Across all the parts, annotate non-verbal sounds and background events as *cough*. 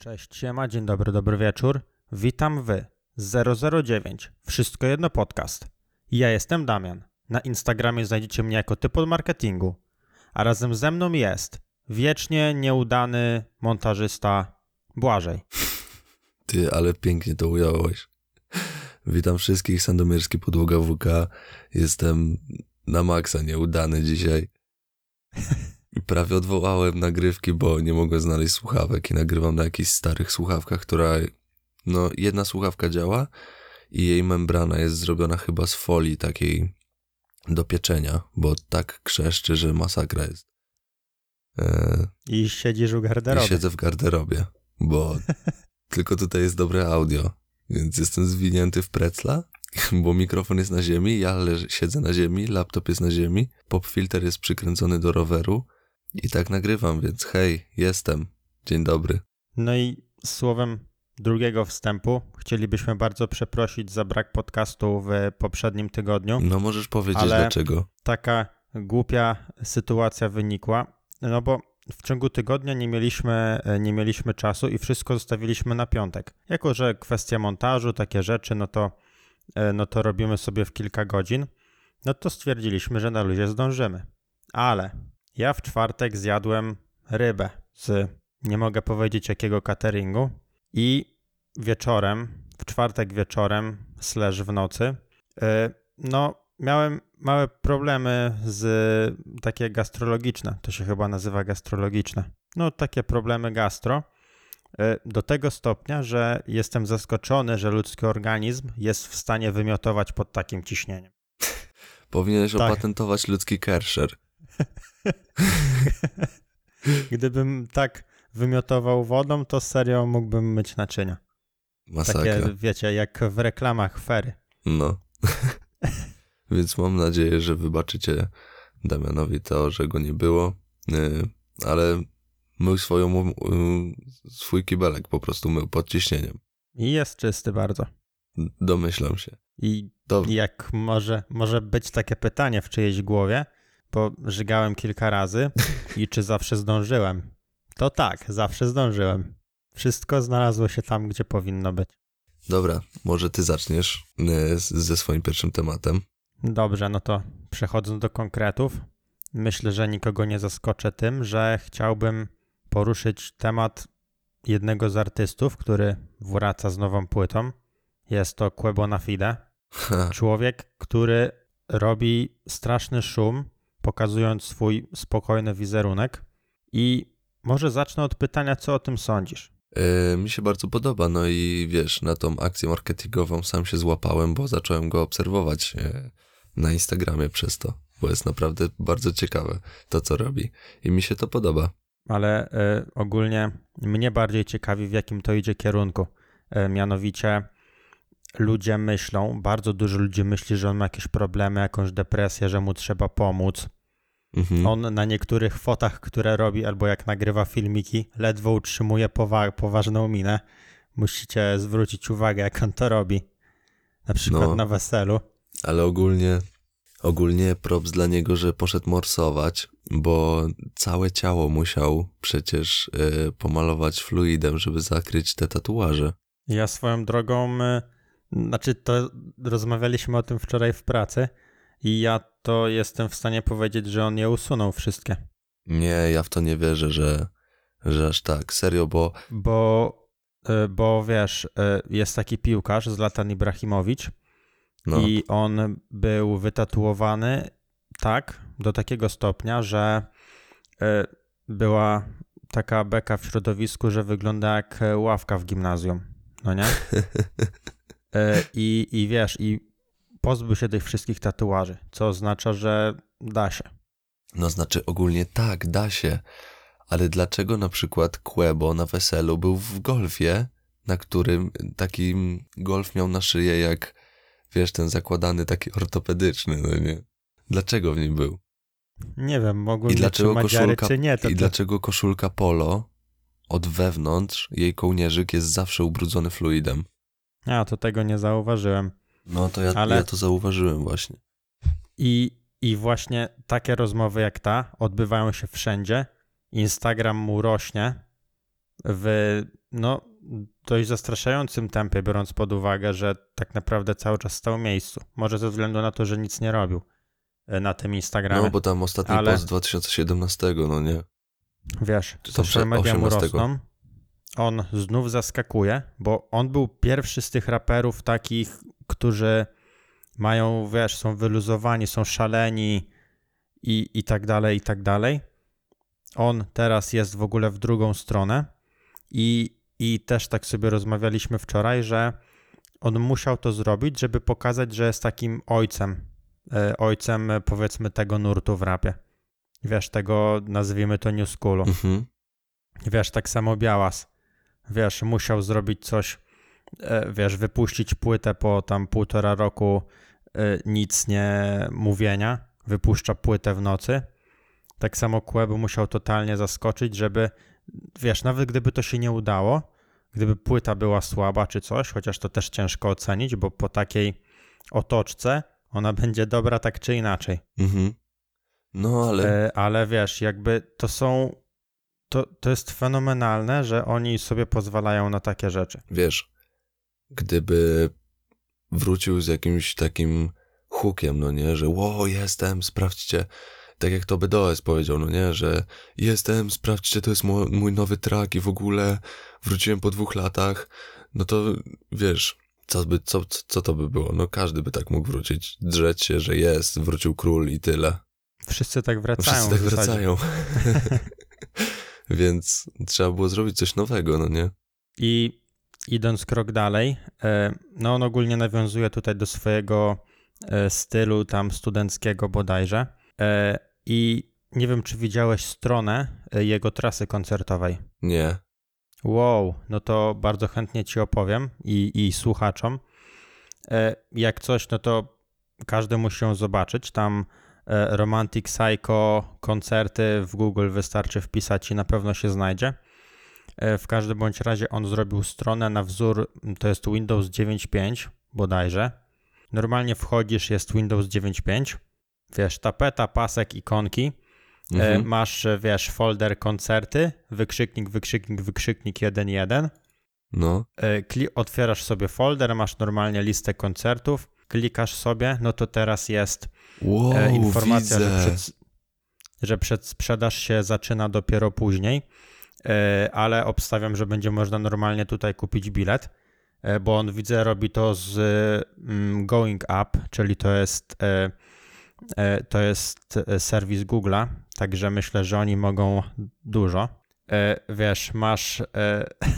Cześć, siema, dzień dobry, dobry wieczór. Witam wy 009, Wszystko Jedno Podcast. Ja jestem Damian. Na Instagramie znajdziecie mnie jako typ od marketingu. A razem ze mną jest wiecznie nieudany montażysta Błażej. *laughs* Ty, ale pięknie to ująłeś. Witam wszystkich, Sandomierski Podłoga WK. Jestem na maksa nieudany dzisiaj. *laughs* Prawie odwołałem nagrywki, bo nie mogę znaleźć słuchawek i nagrywam na jakichś starych słuchawkach, która, no jedna słuchawka działa i jej membrana jest zrobiona chyba z folii takiej do pieczenia, bo tak krzeszczy, że masakra jest. Eee, I siedzisz w garderobie. I siedzę w garderobie, bo *laughs* tylko tutaj jest dobre audio, więc jestem zwinięty w precla, *laughs* bo mikrofon jest na ziemi, ja leż, siedzę na ziemi, laptop jest na ziemi, pop filter jest przykręcony do roweru, i tak nagrywam, więc hej, jestem. Dzień dobry. No i słowem drugiego wstępu chcielibyśmy bardzo przeprosić za brak podcastu w poprzednim tygodniu. No możesz powiedzieć ale dlaczego. Taka głupia sytuacja wynikła, no bo w ciągu tygodnia nie mieliśmy, nie mieliśmy czasu i wszystko zostawiliśmy na piątek. Jako, że kwestia montażu, takie rzeczy, no to, no to robimy sobie w kilka godzin, no to stwierdziliśmy, że na luzie zdążymy. Ale ja w czwartek zjadłem rybę z nie mogę powiedzieć jakiego cateringu i wieczorem, w czwartek wieczorem, slash w nocy, yy, no miałem małe problemy z takie gastrologiczne, to się chyba nazywa gastrologiczne. No takie problemy gastro. Yy, do tego stopnia, że jestem zaskoczony, że ludzki organizm jest w stanie wymiotować pod takim ciśnieniem. Powinieneś tak. opatentować ludzki kersher. *laughs* *laughs* Gdybym tak wymiotował wodą, to serio mógłbym myć naczynia. Masakra. Takie, wiecie, jak w reklamach fery. No. *laughs* Więc mam nadzieję, że wybaczycie Damianowi to, że go nie było, y, ale mył swoją, y, swój kibelek po prostu mył pod ciśnieniem. I jest czysty bardzo. Domyślam się. I jak może, może być takie pytanie w czyjejś głowie, bo żygałem kilka razy i czy zawsze zdążyłem? To tak, zawsze zdążyłem. Wszystko znalazło się tam, gdzie powinno być. Dobra, może ty zaczniesz e, ze swoim pierwszym tematem. Dobrze, no to przechodząc do konkretów, myślę, że nikogo nie zaskoczę tym, że chciałbym poruszyć temat jednego z artystów, który wraca z nową płytą. Jest to Quebo na Fide. Człowiek, który robi straszny szum pokazując swój spokojny wizerunek. I może zacznę od pytania, co o tym sądzisz? Yy, mi się bardzo podoba, no i wiesz, na tą akcję marketingową sam się złapałem, bo zacząłem go obserwować yy, na Instagramie przez to, bo jest naprawdę bardzo ciekawe to, co robi i mi się to podoba. Ale yy, ogólnie mnie bardziej ciekawi, w jakim to idzie kierunku. Mianowicie ludzie myślą, bardzo dużo ludzi myśli, że on ma jakieś problemy, jakąś depresję, że mu trzeba pomóc. Mhm. On na niektórych fotach, które robi, albo jak nagrywa filmiki, ledwo utrzymuje powa poważną minę. Musicie zwrócić uwagę, jak on to robi. Na przykład no, na weselu. Ale ogólnie, ogólnie props dla niego, że poszedł morsować, bo całe ciało musiał przecież y, pomalować fluidem, żeby zakryć te tatuaże. Ja swoją drogą y, znaczy, to rozmawialiśmy o tym wczoraj w pracy i ja to jestem w stanie powiedzieć, że on je usunął wszystkie. Nie, ja w to nie wierzę, że, że aż tak. Serio, bo... Bo, e, bo wiesz, e, jest taki piłkarz, Zlatan Ibrahimowicz no. i on był wytatuowany tak, do takiego stopnia, że e, była taka beka w środowisku, że wygląda jak ławka w gimnazjum. No nie? *laughs* E, I, I wiesz, i pozbył się tych wszystkich tatuaży, co oznacza, że da się. No znaczy ogólnie tak, da się, ale dlaczego na przykład Quebo na weselu był w golfie, na którym taki golf miał na szyję jak, wiesz, ten zakładany taki ortopedyczny, no nie? Dlaczego w nim był? Nie wiem, mogłem I dlaczego koszulka, czy nie. To I to... dlaczego koszulka polo od wewnątrz, jej kołnierzyk jest zawsze ubrudzony fluidem? A, to tego nie zauważyłem. No to ja, Ale... ja to zauważyłem właśnie. I, I właśnie takie rozmowy jak ta odbywają się wszędzie. Instagram mu rośnie. w no, dość zastraszającym tempie, biorąc pod uwagę, że tak naprawdę cały czas stał w miejscu. Może ze względu na to, że nic nie robił e, na tym Instagramie. No, bo tam ostatni Ale- post z 2017, no nie? Wiesz, social media mu 18. rosną. On znów zaskakuje, bo on był pierwszy z tych raperów takich, którzy mają, wiesz, są wyluzowani, są szaleni i, i tak dalej, i tak dalej. On teraz jest w ogóle w drugą stronę i, i też tak sobie rozmawialiśmy wczoraj, że on musiał to zrobić, żeby pokazać, że jest takim ojcem, e, ojcem e, powiedzmy tego nurtu w rapie. Wiesz, tego nazwijmy to new schoolu. Mhm. Wiesz, tak samo Białas. Wiesz, musiał zrobić coś, e, wiesz, wypuścić płytę po tam półtora roku e, nic nie mówienia. Wypuszcza płytę w nocy. Tak samo Kłebo musiał totalnie zaskoczyć, żeby, wiesz, nawet gdyby to się nie udało, gdyby płyta była słaba czy coś, chociaż to też ciężko ocenić, bo po takiej otoczce ona będzie dobra tak czy inaczej. Mhm. No, ale E, ale wiesz, jakby to są. To, to jest fenomenalne, że oni sobie pozwalają na takie rzeczy. wiesz, gdyby wrócił z jakimś takim hukiem, no nie, że ło, jestem, sprawdźcie, tak jak to BDOS powiedział, no nie, że jestem, sprawdźcie, to jest mo- mój nowy track i w ogóle wróciłem po dwóch latach, no to wiesz, co, by, co, co- to by było? No każdy by tak mógł wrócić, drzeć się, że jest, wrócił król i tyle. Wszyscy tak wracają. Wszyscy tak wracają. *laughs* Więc trzeba było zrobić coś nowego, no nie? I idąc krok dalej, e, no on ogólnie nawiązuje tutaj do swojego e, stylu tam studenckiego bodajże. E, I nie wiem, czy widziałeś stronę jego trasy koncertowej. Nie. Wow, no to bardzo chętnie ci opowiem i, i słuchaczom. Jak coś, no to każdy musi ją zobaczyć. Tam Romantic Psycho koncerty w Google wystarczy wpisać i na pewno się znajdzie. E, W każdym bądź razie on zrobił stronę na wzór, to jest Windows 9.5 bodajże. Normalnie wchodzisz, jest Windows 9.5. Wiesz, tapeta, pasek, ikonki. E, Mhm. Masz, e, wiesz, folder koncerty, wykrzyknik, wykrzyknik, wykrzyknik 1.1. No. E, otwierasz sobie folder, masz normalnie listę koncertów, klikasz sobie, no to teraz jest Wow, e, informacja, widzę. że, przed, że przedsprzedaż się zaczyna dopiero później, e, ale obstawiam, że będzie można normalnie tutaj kupić bilet, e, bo on widzę robi to z mm, Going Up, czyli to jest to jest serwis Google'a, także myślę, że oni mogą dużo. Wiesz, masz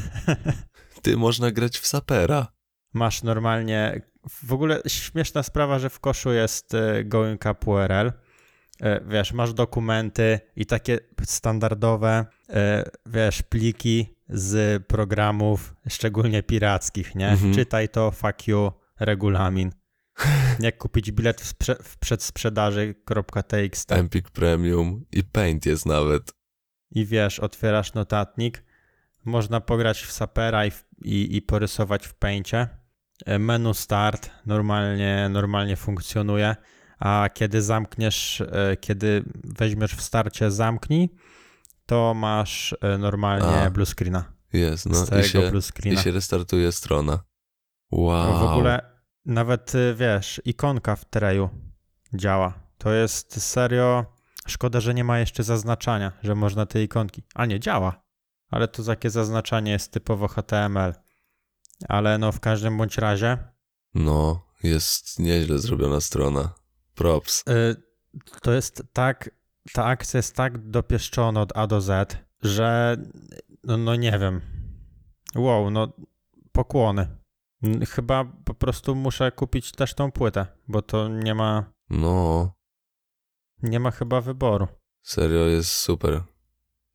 *laughs* Ty można grać w sapera. masz normalnie. W ogóle śmieszna sprawa, że w koszu jest e, Going Up URL. E, Wiesz, masz dokumenty i takie standardowe, e, wiesz, pliki z programów, szczególnie pirackich, nie? Mhm. Czytaj to, fuck you, regulamin. Jak kupić bilet w, sprze- w przedsprzedaży.txt Empik Premium i Paint jest nawet. i wiesz, otwierasz notatnik, można pograć w Sapera i, w, i, i porysować w Paincie. E, Menu Start normalnie, normalnie funkcjonuje, a kiedy zamkniesz, e, kiedy weźmiesz w starcie zamknij, to masz e, normalnie A, blue screena. Jest, no i się, blue i screena. się restartuje strona. Wow. W ogóle nawet, wiesz, ikonka w treju działa. To jest serio. Szkoda, że nie ma jeszcze zaznaczania, że można te ikonki. A nie, działa. Ale to takie zaznaczanie jest typowo HTML. Ale no w każdym bądź razie. No, jest nieźle zrobiona strona. Props. y, to jest tak. Ta akcja jest tak dopieszczona od A do Z, że no, no nie wiem. Wow, no pokłony. Chyba po prostu muszę kupić też tą płytę, bo to nie ma. No, Nie ma chyba wyboru. serio jest super.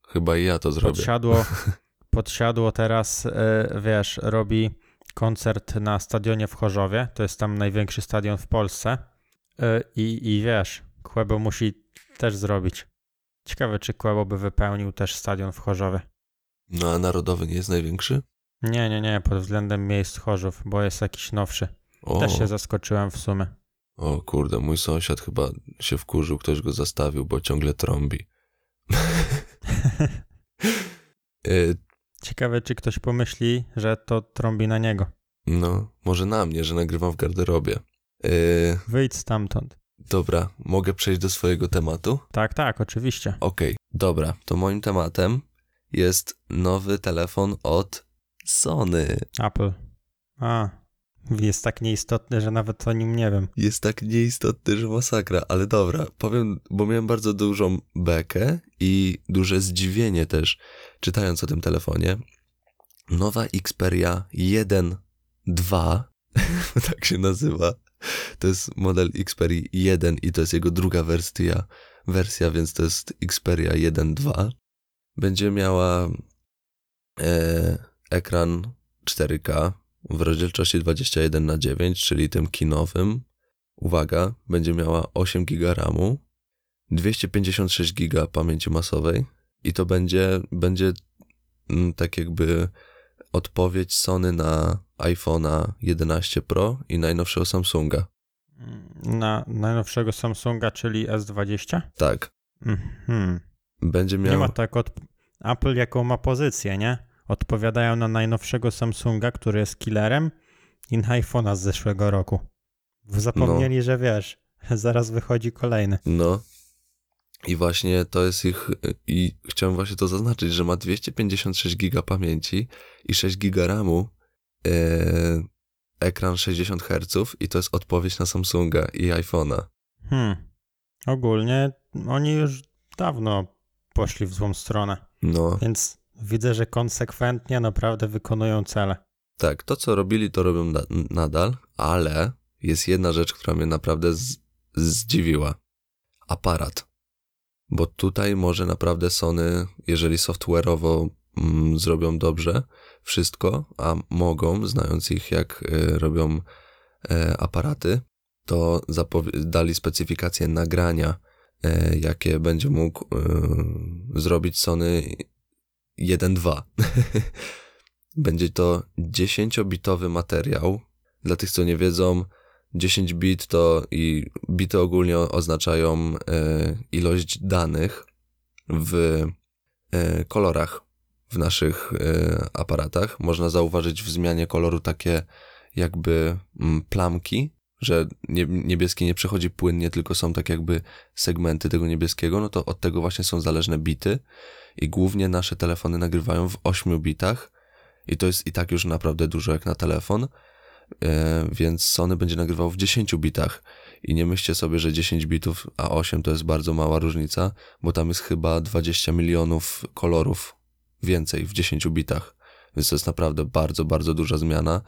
Chyba i ja to zrobię. Podsiadło, *laughs* podsiadło teraz, e, wiesz, robi koncert na stadionie w Chorzowie. To jest tam największy stadion w Polsce. E, I, i wiesz, Kłebo musi też zrobić. Ciekawe, czy Kłebo by wypełnił też stadion w Chorzowie. No a Narodowy nie jest największy? Nie, nie, nie, pod względem miejsc Chorzów, bo jest jakiś nowszy. O, Też się zaskoczyłem w sumie. o kurde, mój sąsiad chyba się wkurzył, ktoś go zastawił, bo ciągle trąbi. *laughs* Ciekawe, czy ktoś pomyśli, że to trąbi na niego. No, może na mnie, że nagrywam w garderobie. Yy, Wyjdź stamtąd. dobra, mogę przejść do swojego tematu? Tak, tak, oczywiście. Okej, dobra, to moim tematem jest nowy telefon od Sony. Apple. A, jest tak nieistotny, że nawet o nim nie wiem. Jest tak nieistotny, że masakra, ale dobra, powiem, bo miałem bardzo dużą bekę i duże zdziwienie też, czytając o tym telefonie. Nowa Xperia 1.2, *laughs* tak się nazywa. To jest model Xperia 1 i to jest jego druga wersja, wersja więc to jest Xperia 1.2. Będzie miała e, ekran 4K w rozdzielczości 21 na 9, czyli tym kinowym. Uwaga, będzie miała 8 GB RAMu, 256 GB pamięci masowej i to będzie, będzie mm, tak jakby odpowiedź Sony na iPhone'a 11 Pro i najnowszego Samsunga. Na najnowszego Samsunga, czyli S20? Tak, Mhm. będzie Nie miał... ma tak od... Apple jaką ma pozycję, nie? Odpowiadają na najnowszego Samsunga, który jest killerem i na iPhone'a z zeszłego roku. Zapomnieli, że wiesz, *laughs* zaraz wychodzi kolejny. No. I właśnie to jest ich. I chciałem właśnie to zaznaczyć, że ma 256 giga pamięci i 6 giga RAMu, e, ekran 60 Hz i to jest odpowiedź na Samsunga i iPhone'a. Hmm. Ogólnie oni już dawno poszli w złą stronę, No, więc widzę, że konsekwentnie naprawdę wykonują cele. tak, to co robili, to robią na, nadal, ale jest jedna rzecz, która mnie naprawdę zdziwiła. Aparat. Bo tutaj może naprawdę Sony, jeżeli software'owo mm, zrobią dobrze wszystko, a mogą, znając ich jak y, robią e, aparaty, to dali specyfikację nagrania, e, jakie będzie mógł y, zrobić Sony 1.2. *laughs* będzie to 10-bitowy materiał. Dla tych, co nie wiedzą, 10 bit to i bity ogólnie oznaczają e, ilość danych w e, kolorach w naszych e, aparatach. Można zauważyć w zmianie koloru takie jakby plamki, że nie, niebieski nie przechodzi płynnie, tylko są tak jakby segmenty tego niebieskiego, no to od tego właśnie są zależne bity. I głównie nasze telefony nagrywają w 8 bitach. I to jest i tak już naprawdę dużo jak na telefon, e, więc Sony będzie nagrywał w 10 bitach. I nie myślcie sobie, że 10 bitów a 8 to jest bardzo mała różnica, bo tam jest chyba 20 milionów kolorów więcej w 10 bitach, więc to jest naprawdę bardzo, bardzo duża zmiana.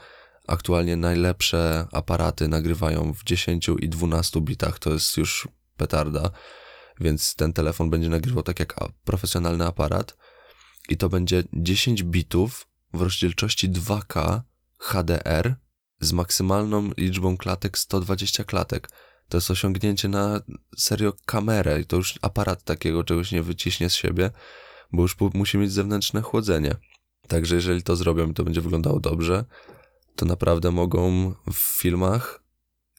Aktualnie najlepsze aparaty nagrywają w 10 i 12 bitach, to jest już petarda, więc ten telefon będzie nagrywał tak jak profesjonalny aparat i to będzie 10 bitów w rozdzielczości 2K HDR z maksymalną liczbą klatek 120 klatek. To jest osiągnięcie na serio kamerę i to już aparat takiego czegoś nie wyciśnie z siebie, bo już musi mieć zewnętrzne chłodzenie. Także jeżeli to zrobią to będzie wyglądało dobrze, to naprawdę mogą w filmach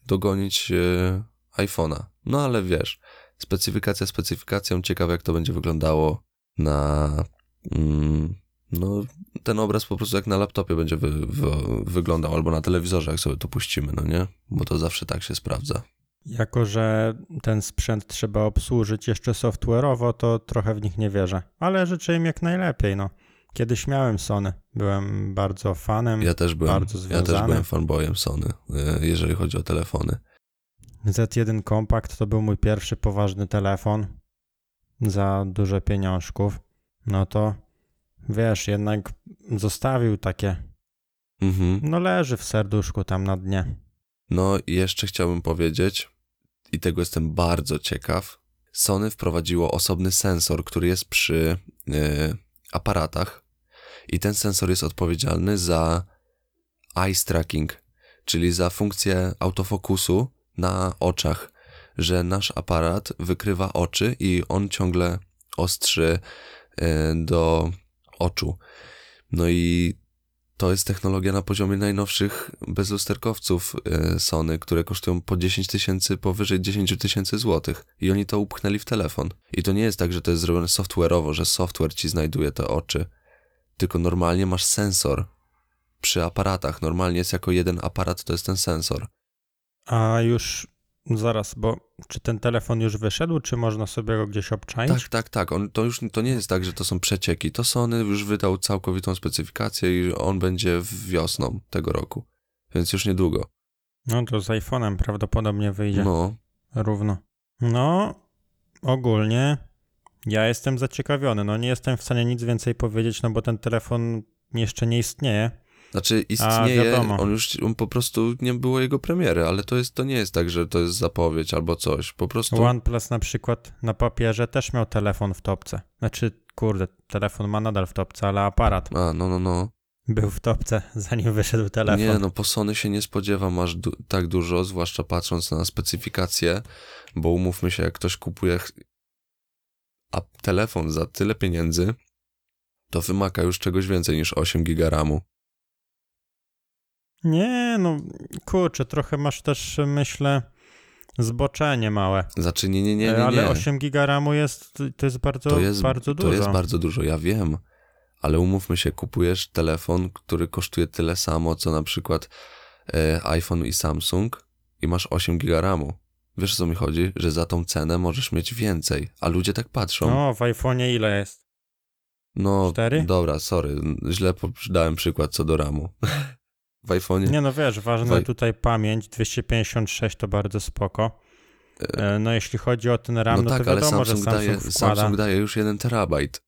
dogonić e, iPhone'a. No ale wiesz, specyfikacja specyfikacją, ciekawe jak to będzie wyglądało na... Mm, no, ten obraz po prostu jak na laptopie będzie wy, wy, wyglądał, albo na telewizorze, jak sobie to puścimy, no nie? Bo to zawsze tak się sprawdza. Jako, że ten sprzęt trzeba obsłużyć jeszcze software'owo, to trochę w nich nie wierzę. Ale życzę im jak najlepiej, no. Kiedyś miałem Sony, byłem bardzo fanem. Ja też byłem, Bardzo ja związany. też byłem fanboyem Sony, e, jeżeli chodzi o telefony. Z1 Compact to był mój pierwszy poważny telefon za duże pieniążków. No to wiesz, jednak zostawił takie. Mhm. No leży w serduszku tam na dnie. No i jeszcze chciałbym powiedzieć, i tego jestem bardzo ciekaw, Sony wprowadziło osobny sensor, który jest przy y, aparatach i ten sensor jest odpowiedzialny za eye tracking, czyli za funkcję autofokusu na oczach, że nasz aparat wykrywa oczy i on ciągle ostrzy y, do oczu. No i to jest technologia na poziomie najnowszych bezlusterkowców e, Sony, które kosztują po 10 tysięcy, powyżej 10 tysięcy złotych. I oni to upchnęli w telefon. I to nie jest tak, że to jest zrobione software'owo, że software ci znajduje te oczy. Tylko normalnie masz sensor przy aparatach. Normalnie jest jako jeden aparat, to jest ten sensor. A już zaraz, bo czy ten telefon już wyszedł, czy można sobie go gdzieś obczaić? Tak, tak, tak. On, to już to nie jest tak, że to są przecieki. To Sony już wydał całkowitą specyfikację i on będzie wiosną tego roku. Więc już niedługo. No to z iPhone'em prawdopodobnie wyjdzie No, równo. No, ogólnie ja jestem zaciekawiony. No nie jestem w stanie nic więcej powiedzieć, no bo ten telefon jeszcze nie istnieje. Znaczy istnieje, on już on po prostu nie było jego premiery, ale to jest to nie jest tak, że to jest zapowiedź albo coś. Po prostu OnePlus na przykład na papierze też miał telefon w topce. Znaczy, kurde, telefon ma nadal w topce, ale aparat A, no no no. był w topce, *laughs* zanim wyszedł telefon. Nie, no po Sony się nie spodziewam aż du- tak dużo, zwłaszcza patrząc na specyfikacje, bo umówmy się, jak ktoś kupuje a telefon za tyle pieniędzy, to wymaga już czegoś więcej niż 8 giga RAMu. Nie, no kurczę, trochę masz też, myślę, zboczenie małe. Znaczy nie, nie, nie, nie, nie. Ale 8 giga RAMu jest, to jest bardzo, to jest, bardzo dużo. To jest bardzo dużo, ja wiem, ale umówmy się, kupujesz telefon, który kosztuje tyle samo, co na przykład e, iPhone i Samsung i masz 8 giga RAMu. Wiesz o co mi chodzi? Że za tą cenę możesz mieć więcej, a ludzie tak patrzą. No, w iPhone'ie ile jest? No, Cztery? dobra, sorry, źle dałem przykład co do RAMu. *laughs* w iPhone'ie Nie no wiesz, ważne Waj- tutaj pamięć, 256 to bardzo spoko. E, No jeśli chodzi o ten RAM, no, no tak, to wiadomo, Samsung, że Samsung daje, wkłada. Samsung daje już 1 terabajt.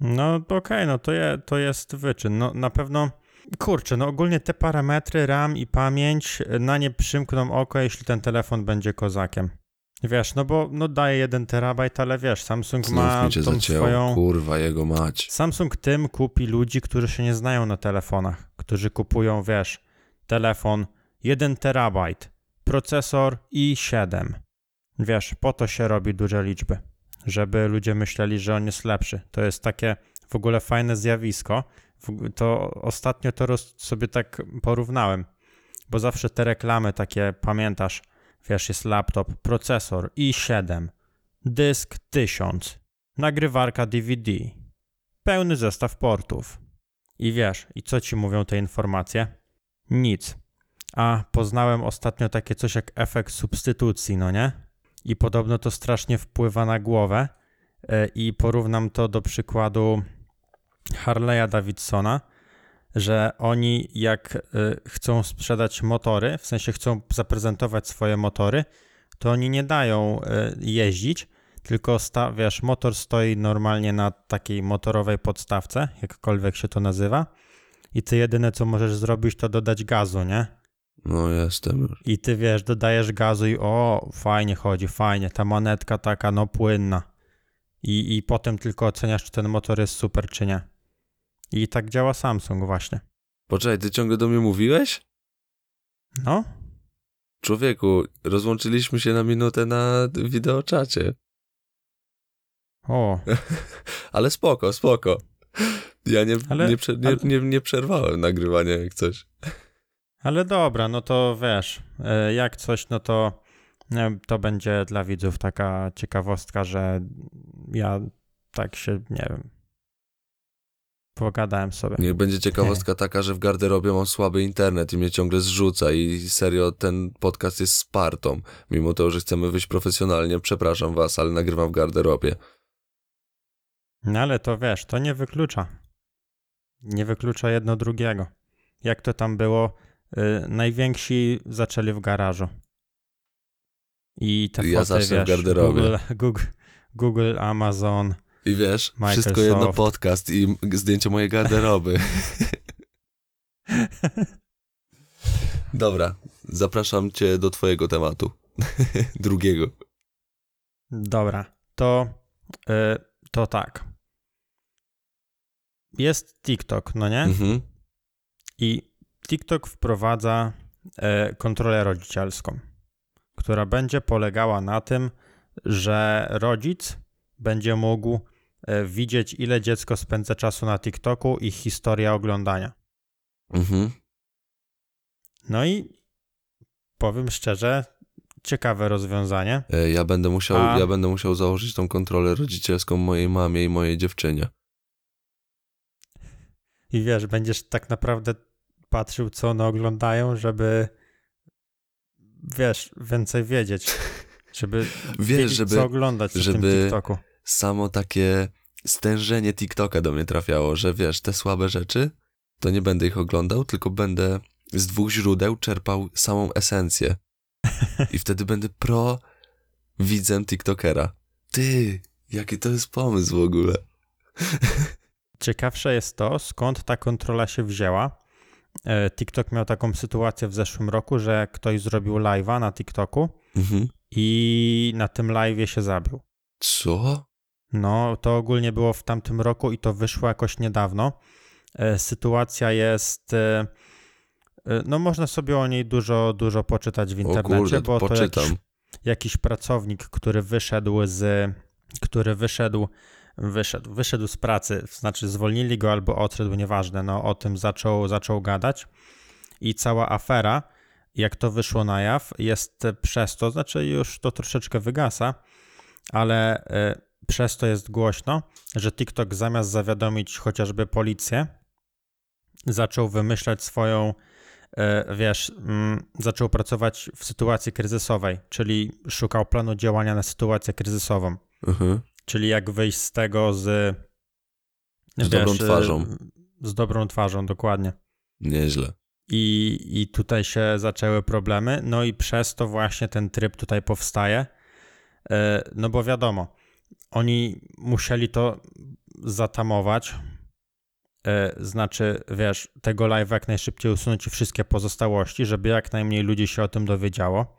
No okej, no to, je, to jest wyczyn. No na pewno, kurczę, no ogólnie te parametry RAM i pamięć na nie przymkną oko, jeśli ten telefon będzie kozakiem. Wiesz, no bo no daje 1 terabajt, ale wiesz, Samsung Znów ma tą zacięło, swoją... kurwa jego mać. Samsung tym kupi ludzi, którzy się nie znają na telefonach, którzy kupują, wiesz, telefon 1 terabajt, procesor i7. Wiesz, po to się robi duże liczby, żeby ludzie myśleli, że on jest lepszy. To jest takie w ogóle fajne zjawisko. To ostatnio to sobie tak porównałem, bo zawsze te reklamy takie, pamiętasz, wiesz, jest laptop, procesor i7, dysk 1000, nagrywarka DVD, pełny zestaw portów. I wiesz, i co ci mówią te informacje? Nic. A poznałem ostatnio takie coś jak efekt substytucji, no nie? I podobno to strasznie wpływa na głowę. E, I porównam to do przykładu Harley'a Davidsona, że oni jak e, chcą sprzedać motory, w sensie chcą zaprezentować swoje motory, to oni nie dają e, jeździć, tylko sta, wiesz, motor stoi normalnie na takiej motorowej podstawce, jakkolwiek się to nazywa. I ty jedyne co możesz zrobić, to dodać gazu, nie? No jestem już. I ty wiesz, dodajesz gazu i o, fajnie chodzi, fajnie, ta manetka taka, no płynna. I, I potem tylko oceniasz, czy ten motor jest super, czy nie. I tak działa Samsung właśnie. Poczekaj, ty ciągle do mnie mówiłeś? No, Człowieku, rozłączyliśmy się na minutę na wideoczacie. o, *laughs* Ale spoko, spoko. Ja nie, Ale- nie, prze, nie, ale- nie, nie przerwałem nagrywania jak coś. ale dobra, no to wiesz, e, jak coś, no to e, to będzie dla widzów taka ciekawostka, że ja tak się, nie wiem, pogadałem sobie. Niech będzie ciekawostka taka, że w garderobie mam słaby internet i mnie ciągle zrzuca i serio ten podcast jest spartą. Mimo to, że chcemy wyjść profesjonalnie, przepraszam was, ale nagrywam w garderobie. No ale to wiesz, to nie wyklucza. Nie wyklucza jedno drugiego. Jak to tam było? Y, najwięksi zaczęli w garażu. I te Ja foty, zacznę w wiesz, garderobie. Google, Google, Google, Amazon. I wiesz, wszystko jedno podcast i zdjęcie mojej garderoby. *laughs* Dobra, zapraszam cię do twojego tematu. *laughs* Drugiego. Dobra, to, y, to tak. Jest TikTok, no nie? Mhm. I TikTok wprowadza e, kontrolę rodzicielską, która będzie polegała na tym, że rodzic będzie mógł widzieć, ile dziecko spędza czasu na TikToku i historia oglądania. Mhm. No i powiem szczerze, ciekawe rozwiązanie. E, Ja będę musiał, A- ja będę musiał założyć tą kontrolę rodzicielską mojej mamie i mojej dziewczynie. i wiesz, będziesz tak naprawdę patrzył, co one oglądają, żeby wiesz, więcej wiedzieć. *laughs* Żeby Wiesz, wiedzieć, żeby- co oglądać w tym TikToku. Samo takie stężenie TikToka do mnie trafiało, że wiesz, te słabe rzeczy, to nie będę ich oglądał, tylko będę z dwóch źródeł czerpał samą esencję. I wtedy będę pro widzem TikTokera. Ty, jaki to jest pomysł w ogóle? Ciekawsze jest to, skąd ta kontrola się wzięła. E, TikTok miał taką sytuację w zeszłym roku, że ktoś zrobił live'a na TikToku Mhm. i na tym live'ie się zabił. Co? No, to ogólnie było w tamtym roku i to wyszło jakoś niedawno. E, Sytuacja jest. e, e, No, można sobie o niej dużo, dużo poczytać w internecie, kurde, bo to poczytam. jakiś, jakiś pracownik, który wyszedł z. który wyszedł. Wyszedł, wyszedł z pracy, znaczy zwolnili go albo odszedł, nieważne, no o tym zaczął, zaczął gadać i cała afera, jak to wyszło na jaw, jest przez to, znaczy już to troszeczkę wygasa, ale przez to jest głośno, że TikTok zamiast zawiadomić chociażby policję, zaczął wymyślać swoją, e, wiesz, mm, zaczął pracować w sytuacji kryzysowej, czyli szukał planu działania na sytuację kryzysową, Mhm. czyli jak wyjść z tego z. Z dobrą e, twarzą. Z dobrą twarzą, dokładnie. Nieźle. I, I tutaj się zaczęły problemy, no i przez to właśnie ten tryb tutaj powstaje. E, No bo wiadomo, oni musieli to zatamować. E, Znaczy, wiesz, tego live jak najszybciej usunąć i wszystkie pozostałości, żeby jak najmniej ludzi się o tym dowiedziało.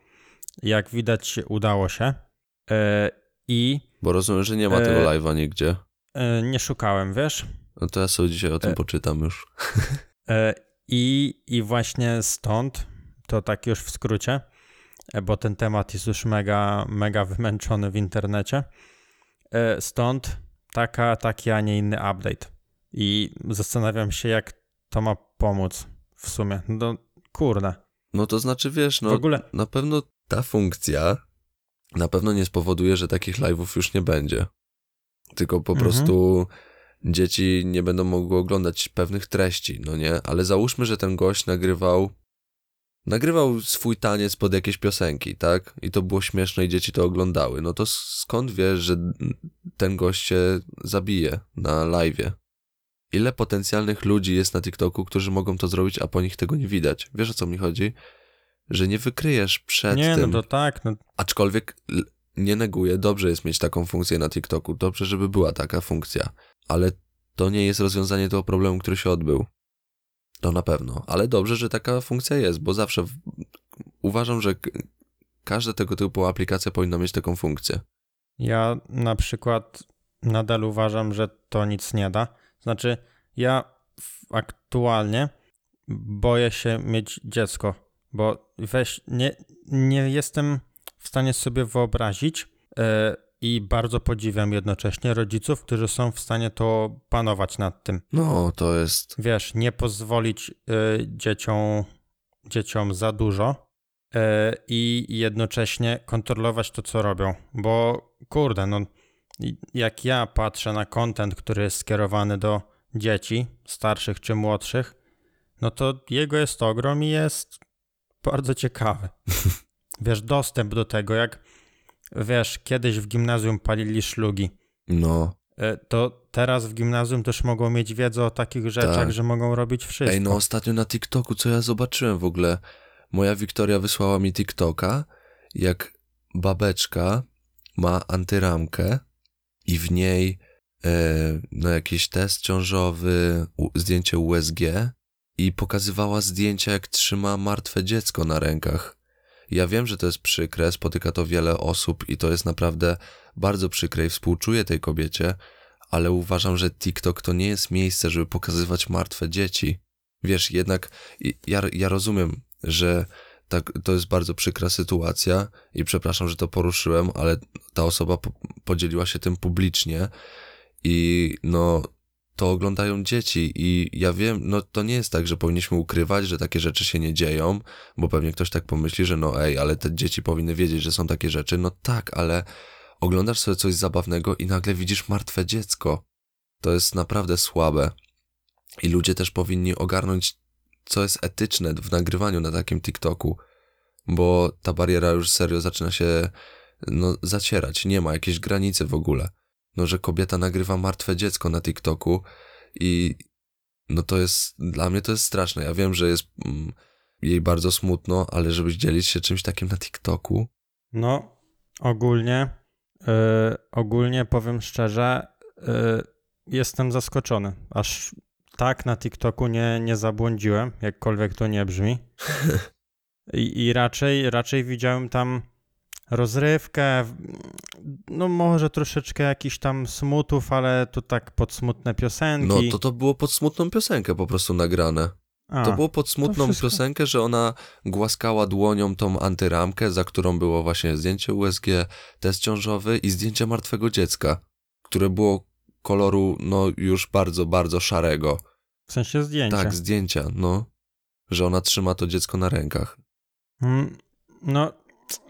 Jak widać, udało się. E, I Bo rozumiem, że nie ma E, tego live'a nigdzie. nie szukałem, wiesz. No to ja sobie dzisiaj o tym poczytam już. *laughs* I, I właśnie stąd, to tak już w skrócie, bo ten temat jest już mega, mega wymęczony w internecie. E, Stąd taka, taki, a nie inny update. I zastanawiam się, jak to ma pomóc w sumie. No kurde. No to znaczy, wiesz, no ogóle na pewno ta funkcja na pewno nie spowoduje, że takich live'ów już nie będzie. Tylko po Mhm. prostu dzieci nie będą mogły oglądać pewnych treści, no nie? Ale załóżmy, że ten gość nagrywał nagrywał swój taniec pod jakieś piosenki, tak? I to było śmieszne i dzieci to oglądały. No to skąd wiesz, że ten gość się zabije na live'ie? Ile potencjalnych ludzi jest na TikToku, którzy mogą to zrobić, a po nich tego nie widać? Wiesz o co mi chodzi? Że nie wykryjesz przed nie, tym. no to tak, no Aczkolwiek nie neguję, dobrze jest mieć taką funkcję na TikToku, dobrze, żeby była taka funkcja, ale to nie jest rozwiązanie tego problemu, który się odbył. To na pewno, ale dobrze, że taka funkcja jest, bo zawsze w... uważam, że każda tego typu aplikacja powinna mieć taką funkcję. Ja na przykład nadal uważam, że to nic nie da. Znaczy, ja aktualnie boję się mieć dziecko, bo weź, nie, nie jestem w stanie sobie wyobrazić e, i bardzo podziwiam jednocześnie rodziców, którzy są w stanie to panować nad tym. No, to jest. Wiesz, nie pozwolić e, dzieciom, dzieciom za dużo e, i jednocześnie kontrolować to, co robią. Bo kurde, no jak ja patrzę na content, który jest skierowany do dzieci, starszych czy młodszych, no to jego jest ogrom i jest bardzo ciekawy. *laughs* Wiesz, dostęp do tego, jak wiesz, kiedyś w gimnazjum palili szlugi, No. e, to teraz w gimnazjum też mogą mieć wiedzę o takich rzeczach, Tak. że mogą robić wszystko. Ej, no ostatnio na TikToku, co ja zobaczyłem w ogóle? Moja Wiktoria wysłała mi TikToka, jak babeczka ma antyramkę i w niej e, no jakiś test ciążowy, zdjęcie USG i pokazywała zdjęcia, jak trzyma martwe dziecko na rękach. Ja wiem, że to jest przykre, spotyka to wiele osób i to jest naprawdę bardzo przykre i współczuję tej kobiecie, ale uważam, że TikTok to nie jest miejsce, żeby pokazywać martwe dzieci. Wiesz, jednak ja, ja rozumiem, że tak, to jest bardzo przykra sytuacja i przepraszam, że to poruszyłem, ale ta osoba po, podzieliła się tym publicznie i no to oglądają dzieci i ja wiem, no to nie jest tak, że powinniśmy ukrywać, że takie rzeczy się nie dzieją, bo pewnie ktoś tak pomyśli, że no ej, ale te dzieci powinny wiedzieć, że są takie rzeczy. No tak, ale oglądasz sobie coś zabawnego i nagle widzisz martwe dziecko. To jest naprawdę słabe. I ludzie też powinni ogarnąć, co jest etyczne w nagrywaniu na takim TikToku, bo ta bariera już serio zaczyna się no, zacierać. Nie ma jakiejś granicy w ogóle. No, że kobieta nagrywa martwe dziecko na TikToku i no to jest, dla mnie to jest straszne. Ja wiem, że jest mm, jej bardzo smutno, ale żeby dzielić się czymś takim na TikToku. No, ogólnie, yy, ogólnie powiem szczerze, yy, jestem zaskoczony. Aż tak na TikToku nie, nie zabłądziłem, jakkolwiek to nie brzmi. *laughs* I, I, raczej, raczej widziałem tam rozrywkę, no może troszeczkę jakichś tam smutów, ale to tak pod smutne piosenki. No to to było pod smutną piosenkę po prostu nagrane. A, to było pod smutną piosenkę, że ona głaskała dłonią tą antyramkę, za którą było właśnie zdjęcie USG, test ciążowy i zdjęcie martwego dziecka, które było koloru no już bardzo, bardzo szarego. W sensie zdjęcia. Tak, zdjęcia, no. Że ona trzyma to dziecko na rękach. Mm, no,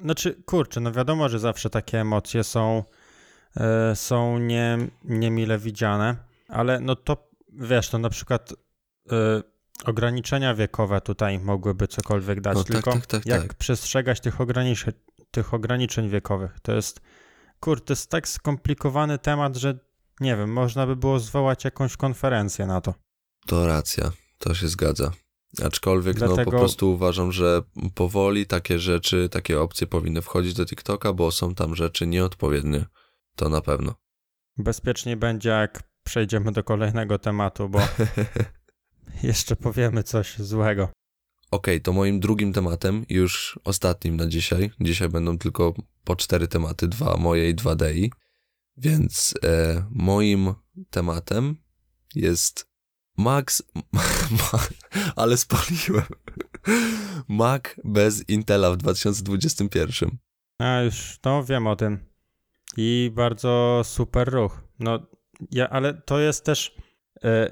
znaczy, kurczę, no wiadomo, że zawsze takie emocje są, yy, są nie, niemile widziane, ale no to, wiesz, to na przykład yy, ograniczenia wiekowe tutaj mogłyby cokolwiek dać, no, tak, tylko tak, tak, jak tak. przestrzegać tych ograniczeń, tych ograniczeń wiekowych. To jest, kurczę, to jest tak skomplikowany temat, że nie wiem, można by było zwołać jakąś konferencję na to. To racja, to się zgadza. Aczkolwiek Dlatego... no po prostu uważam, że powoli takie rzeczy, takie opcje powinny wchodzić do TikToka, bo są tam rzeczy nieodpowiednie. To na pewno. Bezpiecznie będzie, jak przejdziemy do kolejnego tematu, bo *laughs* jeszcze powiemy coś złego. Okej, okay, to moim drugim tematem, już ostatnim na dzisiaj. Dzisiaj będą tylko po cztery tematy, dwa moje i dwa Dei. Więc e, moim tematem jest Max, *laughs* ale spaliłem. Mac bez Intela w 2021. A już, no wiem o tym. I bardzo super ruch. No, ja, ale to jest też, y,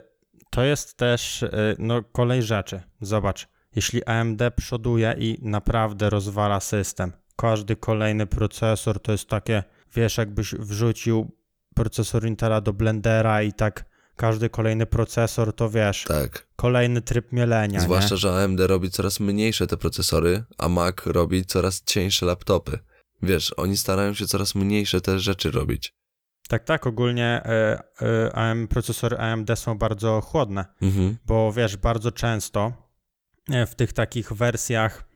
to jest też, y, no, kolej rzeczy. Zobacz, jeśli AMD przoduje i naprawdę rozwala system, każdy kolejny procesor to jest takie, wiesz, jakbyś wrzucił procesor Intela do Blendera i tak każdy kolejny procesor to wiesz, tak. kolejny tryb mielenia. Zwłaszcza, nie? że AMD robi coraz mniejsze te procesory, a Mac robi coraz cieńsze laptopy. Wiesz, oni starają się coraz mniejsze te rzeczy robić. Tak, tak, ogólnie y, y, AM, procesory AMD są bardzo chłodne, mhm. bo wiesz, bardzo często e, w tych takich wersjach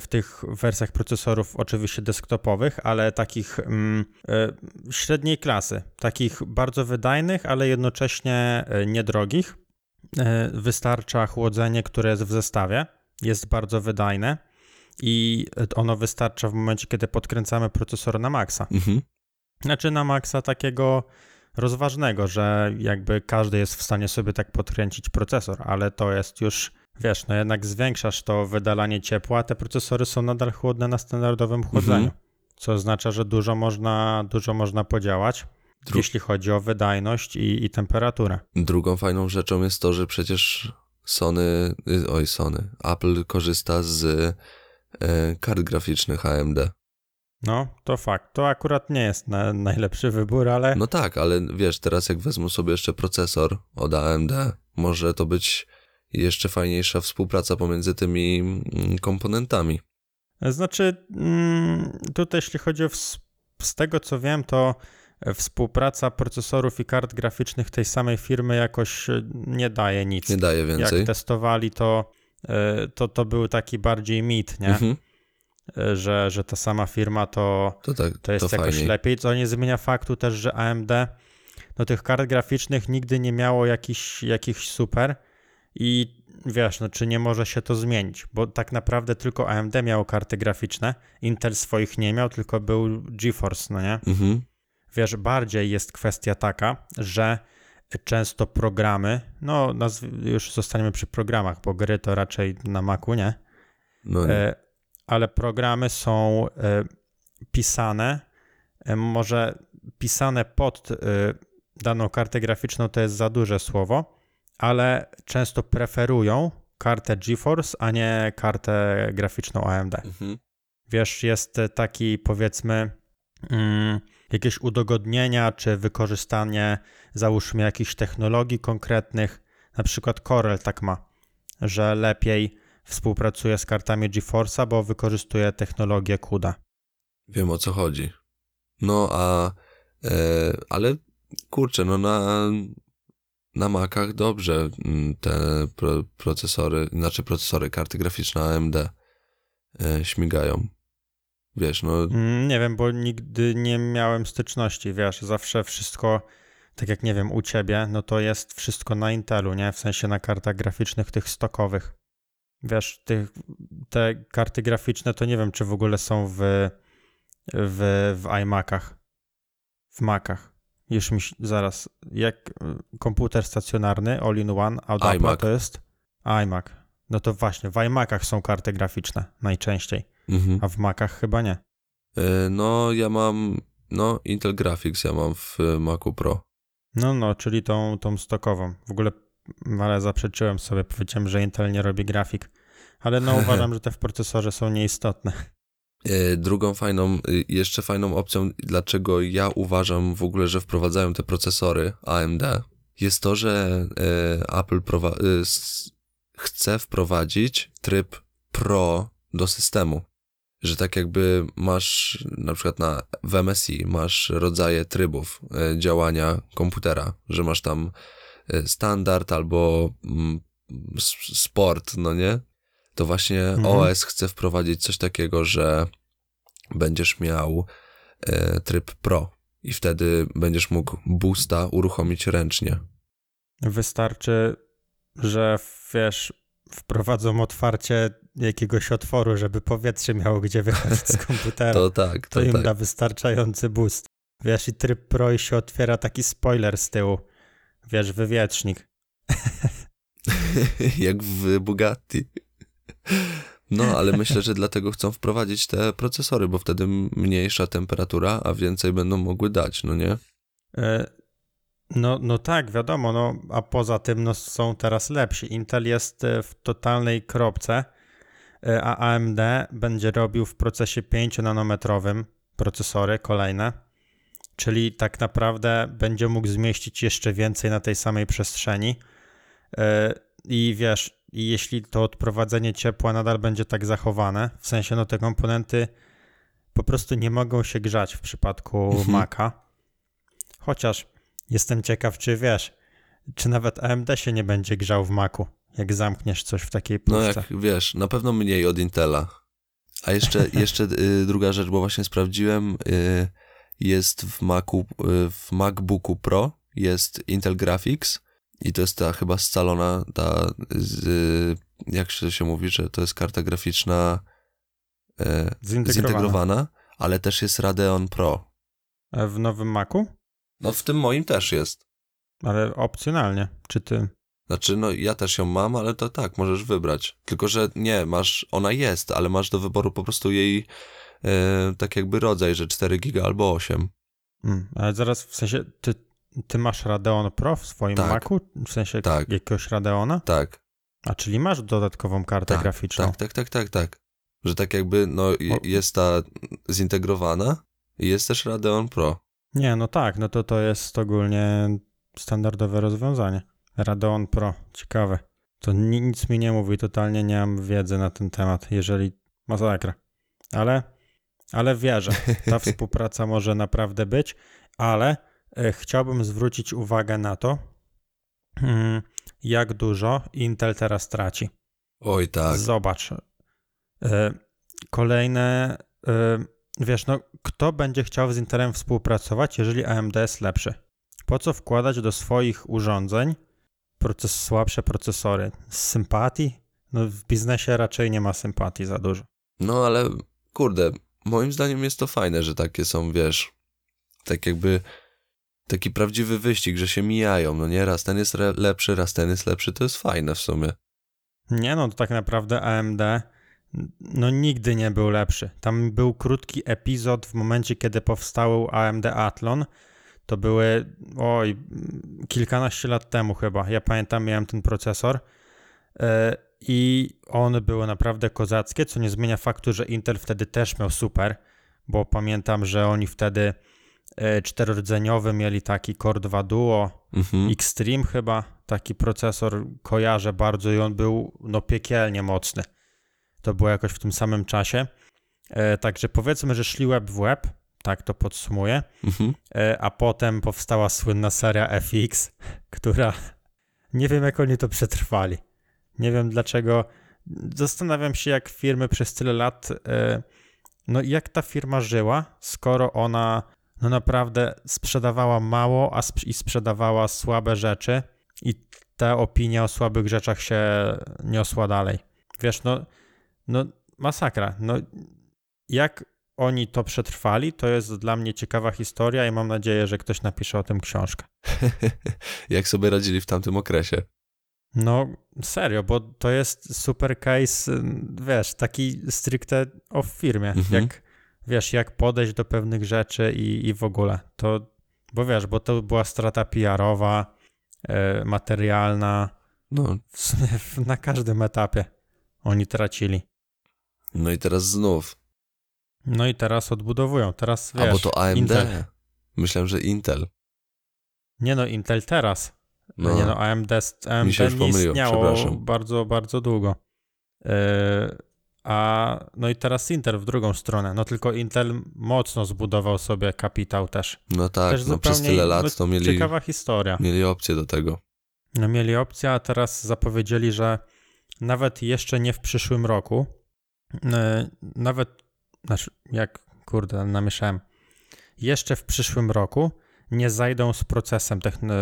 w tych wersjach procesorów oczywiście desktopowych, ale takich mm, e, średniej klasy, takich bardzo wydajnych, ale jednocześnie e, niedrogich. E, wystarcza chłodzenie, które jest w zestawie, jest bardzo wydajne i ono wystarcza w momencie, kiedy podkręcamy procesor na maksa. Mhm. Znaczy na maksa takiego rozważnego, że jakby każdy jest w stanie sobie tak podkręcić procesor, ale to jest już wiesz, no jednak zwiększasz to wydalanie ciepła, a te procesory są nadal chłodne na standardowym chłodzeniu, mhm. co oznacza, że dużo można, dużo można podziałać. Dru jeśli chodzi o wydajność i, i temperaturę. Drugą fajną rzeczą jest to, że przecież Sony, y, oj Sony, Apple korzysta z e, kart graficznych AMD. No, to fakt. To akurat nie jest na, najlepszy wybór, ale. No tak, ale wiesz, teraz jak wezmę sobie jeszcze procesor od AMD, może to być jeszcze fajniejsza współpraca pomiędzy tymi mm, komponentami. Znaczy, mm, tutaj jeśli chodzi o, z tego co wiem, to współpraca procesorów i kart graficznych tej samej firmy jakoś e, nie daje nic. Nie daje więcej. Jak testowali, to e, to, to był taki bardziej mit, nie? Mhm. E, że, że ta sama firma to, to, tak, to jest to jakoś fajniej. lepiej, co nie zmienia faktu też, że AMD no tych kart graficznych nigdy nie miało jakichś, jakichś super i wiesz, no czy nie może się to zmienić, bo tak naprawdę tylko AMD miało karty graficzne, Intel swoich nie miał, tylko był GeForce, no nie? Mhm. Wiesz, bardziej jest kwestia taka, że często programy, no już zostaniemy przy programach, bo gry to raczej na Macu, nie? No nie. E, ale programy są e, pisane, e, może pisane pod daną kartę graficzną to jest za duże słowo, ale często preferują kartę GeForce, a nie kartę graficzną AMD. Mhm. Wiesz, jest taki powiedzmy mm, jakieś udogodnienia czy wykorzystanie załóżmy jakichś technologii konkretnych, na przykład Corel tak ma, że lepiej współpracuje z kartami GeForce'a, bo wykorzystuje technologię CUDA. Wiem o co chodzi. No a, e, ale kurczę, no na, na Macach dobrze mm, te pro, procesory, znaczy procesory, karty graficzne AMD e, śmigają. Wiesz, no Mm, Nie wiem, bo nigdy nie miałem styczności, wiesz, zawsze wszystko, tak jak nie wiem, u ciebie, no to jest wszystko na Intelu, nie? W sensie na kartach graficznych tych stokowych. Wiesz, tych, te karty graficzne to nie wiem, czy w ogóle są w, w, w iMacach, w Macach. Już mi zaraz, jak y, komputer stacjonarny, all-in-one, a od Apple'a iMac. to jest iMac. No to właśnie, w iMacach są karty graficzne najczęściej, mhm. a w Macach chyba nie. E, No, ja mam, no, Intel Graphics ja mam w e, Macu Pro. No, no, czyli tą, tą stokową. W ogóle, ale zaprzeczyłem sobie, powiedziałem, że Intel nie robi grafik. Ale no *laughs* uważam, że te w procesorze są nieistotne. E, Drugą fajną, y, jeszcze fajną opcją, dlaczego ja uważam w ogóle, że wprowadzają te procesory AMD, jest to, że e, Apple y, chce wprowadzić tryb Pro do systemu. Że tak jakby masz na przykład na w MSI masz rodzaje trybów e, działania komputera, że masz tam standard albo mm, sport, no nie? To właśnie Mhm. OS chce wprowadzić coś takiego, że będziesz miał e, tryb Pro i wtedy będziesz mógł boosta uruchomić ręcznie. Wystarczy, że wiesz, wprowadzą otwarcie jakiegoś otworu, żeby powietrze miało gdzie wychodzić z *laughs* komputera. To tak, to to im tak. da wystarczający boost. Wiesz, i tryb Pro i się otwiera taki spoiler z tyłu. Wiesz, wywietrznik. *laughs* Jak w Bugatti. No, ale myślę, że dlatego chcą wprowadzić te procesory, bo wtedy mniejsza temperatura, a więcej będą mogły dać, no nie? E, No, no tak, wiadomo, no, a poza tym no, są teraz lepsi. Intel jest e, w totalnej kropce, e, a AMD będzie robił w procesie 5-nanometrowym procesory kolejne, czyli tak naprawdę będzie mógł zmieścić jeszcze więcej na tej samej przestrzeni. I wiesz, i jeśli to odprowadzenie ciepła nadal będzie tak zachowane, w sensie no te komponenty po prostu nie mogą się grzać w przypadku Mhm. Maca. Chociaż jestem ciekaw, czy wiesz, czy nawet AMD się nie będzie grzał w Macu, jak zamkniesz coś w takiej No puszce. jak wiesz, na pewno mniej od Intela. A jeszcze, *laughs* jeszcze y, druga rzecz, bo właśnie sprawdziłem, y, jest w Macu, y, w MacBooku Pro jest Intel Graphics i to jest ta chyba scalona, ta, z, jak się się mówi, że to jest karta graficzna y, Zintegrowane. zintegrowana, ale też jest Radeon Pro. E, W nowym Macu? No w tym moim też jest. Ale opcjonalnie. Czy ty? Znaczy, no ja też ją mam, ale to tak, możesz wybrać. Tylko, że nie, masz, ona jest, ale masz do wyboru po prostu jej e, tak jakby rodzaj, że 4 giga albo 8. Mm, ale zaraz, w sensie, ty, ty masz Radeon Pro w swoim Tak. Macu? W sensie Tak. jakiegoś Radeona? Tak, A czyli masz dodatkową kartę tak, graficzną? tak, tak, tak, tak, tak. Że tak jakby, no jest ta zintegrowana i jest też Radeon Pro. Nie, no tak, no to to jest ogólnie standardowe rozwiązanie. Radeon Pro, ciekawe. To ni- nic mi nie mówi, totalnie nie mam wiedzy na ten temat, jeżeli masakra. Ale, ale wierzę, ta *laughs* współpraca może naprawdę być, ale chciałbym zwrócić uwagę na to, mm, jak dużo Intel teraz traci. Oj, tak. Zobacz. E, Kolejne, e, wiesz, no, kto będzie chciał z Intelem współpracować, jeżeli AMD jest lepszy? Po co wkładać do swoich urządzeń proces, słabsze procesory? Z sympatii? No, w biznesie raczej nie ma sympatii za dużo. No ale kurde, moim zdaniem jest to fajne, że takie są, wiesz, tak jakby taki prawdziwy wyścig, że się mijają, no nie? Raz ten jest lepszy, raz ten jest lepszy, to jest fajne w sumie. Nie, no to tak naprawdę AMD no nigdy nie był lepszy. Tam był krótki epizod w momencie, kiedy powstał AMD Athlon. To były, oj, kilkanaście lat temu chyba. Ja pamiętam, miałem ten procesor e, i one były naprawdę kozackie, co nie zmienia faktu, że Intel wtedy też miał super, bo pamiętam, że oni wtedy czterorodzeniowy mieli taki Core 2 Duo, Mhm. Extreme chyba, taki procesor kojarzę bardzo i on był no piekielnie mocny. To było jakoś w tym samym czasie. E, także powiedzmy, że szli web w web, tak to podsumuję, Mhm. e, a potem powstała słynna seria FX, *laughs* która nie wiem jak oni to przetrwali. Nie wiem dlaczego. Zastanawiam się, jak firmy przez tyle lat, e, no jak ta firma żyła, skoro ona no naprawdę sprzedawała mało a sp- i sprzedawała słabe rzeczy i ta opinia o słabych rzeczach się niosła dalej. Wiesz, no, no masakra. No, jak oni to przetrwali, to jest dla mnie ciekawa historia i mam nadzieję, że ktoś napisze o tym książkę. *laughs* Jak sobie radzili w tamtym okresie? No, serio, bo to jest super case, wiesz, taki stricte o firmie. Mhm. Jak, wiesz, jak podejść do pewnych rzeczy i, i w ogóle. To, bo wiesz, bo to była strata PR-owa, e, materialna, No, w na każdym etapie oni tracili. no i teraz znów. No i teraz odbudowują. Teraz, wiesz, A bo to AMD. Intel. Myślałem, że Intel. Nie no, Intel teraz. No. Nie no, AMD, AMD nie istniało bardzo, bardzo długo. Yy, a no i teraz Intel w drugą stronę. No tylko Intel mocno zbudował sobie kapitał też. No tak, też no przez tyle no, lat to mieli, Ciekawa historia. mieli opcję do tego. No, mieli opcję, a teraz zapowiedzieli, że nawet jeszcze nie w przyszłym roku, yy, nawet, znaczy, jak, kurde, namieszałem, jeszcze w przyszłym roku nie zajdą z procesem techn-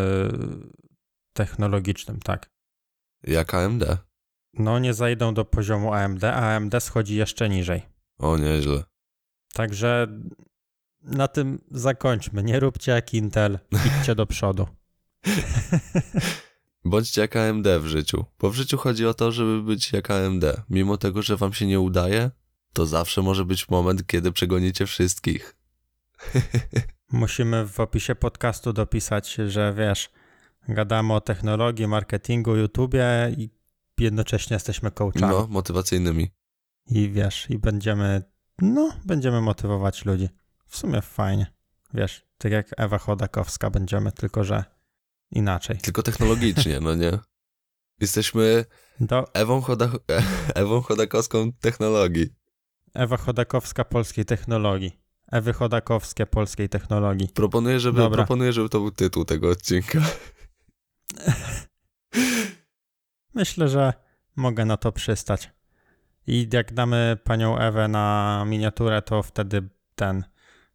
technologicznym, tak. Jak AMD. No, nie zajdą do poziomu AMD, a AMD schodzi jeszcze niżej. O, nieźle. Także na tym zakończmy. Nie róbcie jak Intel, idźcie do przodu. *laughs* Bądźcie jak AMD w życiu. Bo w życiu chodzi o to, żeby być jak AMD. Mimo tego, że wam się nie udaje, to zawsze może być moment, kiedy przegonicie wszystkich. *laughs* Musimy w opisie podcastu dopisać, że wiesz, gadamy o technologii, marketingu, YouTubie i jednocześnie jesteśmy coachami. No, motywacyjnymi. I wiesz, i będziemy, no, będziemy motywować ludzi. W sumie fajnie. Wiesz, tak jak Ewa Chodakowska będziemy, tylko że inaczej. Tylko technologicznie, no nie? *laughs* Jesteśmy Do Ewą, Choda... *laughs* Ewą Chodakowską technologii. Ewa Chodakowska polskiej technologii. Ewy Chodakowskie polskiej technologii. Proponuję, żeby, Dobra. proponuję, żeby to był tytuł tego odcinka. *laughs* Myślę, że mogę na to przystać. I jak damy panią Ewę na miniaturę, to wtedy ten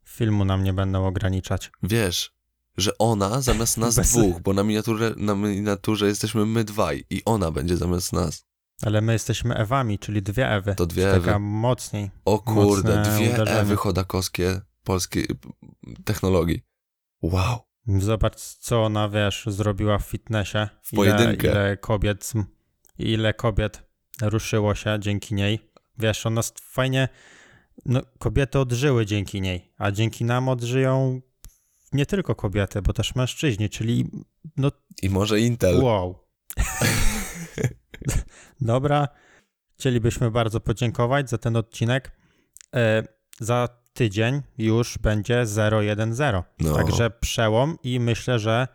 filmu nam nie będą ograniczać. Wiesz, że ona zamiast nas Bez- dwóch, bo na miniaturze, na miniaturze jesteśmy my dwaj i ona będzie zamiast nas. Ale my jesteśmy Ewami, czyli dwie Ewy. To dwie Taka Ewy. mocniej. O kurde, dwie uderzenie. Ewy Chodakowskie polskiej technologii. Wow. Zobacz, co ona, wiesz, zrobiła w fitnessie. W pojedynkę. Ile, ile kobiet, ile kobiet ruszyło się dzięki niej. Wiesz, ona fajnie, no kobiety odżyły dzięki niej, a dzięki nam odżyją nie tylko kobiety, bo też mężczyźni, czyli no I może Intel. wow. *laughs* Dobra, chcielibyśmy bardzo podziękować za ten odcinek. E, za tydzień już będzie 010. No. Także przełom i myślę, że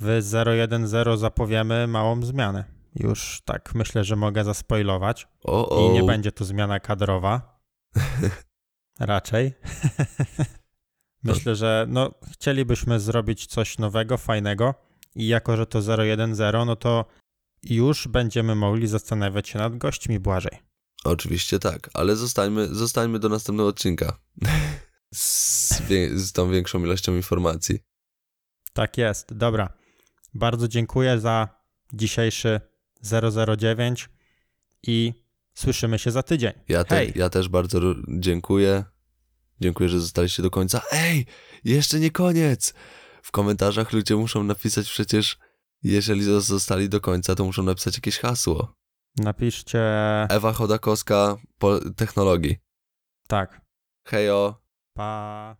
w 010 zapowiemy małą zmianę. Już tak myślę, że mogę zaspoilować. O, o. I nie będzie to zmiana kadrowa. *laughs* Raczej. *laughs* myślę, że no, chcielibyśmy zrobić coś nowego, fajnego. I jako, że to 010, no to już będziemy mogli zastanawiać się nad gośćmi Błażej. Oczywiście tak, ale zostańmy, zostańmy do następnego odcinka. Z, z tą większą ilością informacji. Tak jest. Dobra. Bardzo dziękuję za dzisiejszy 009 i słyszymy się za tydzień. Ja, te, Hej. ja też bardzo dziękuję. Dziękuję, że zostaliście do końca. Ej, jeszcze nie koniec! W komentarzach ludzie muszą napisać przecież, jeżeli zo- zostali do końca, to muszą napisać jakieś hasło. Napiszcie Ewa Chodakowska technologii. tak. Hejo. Pa.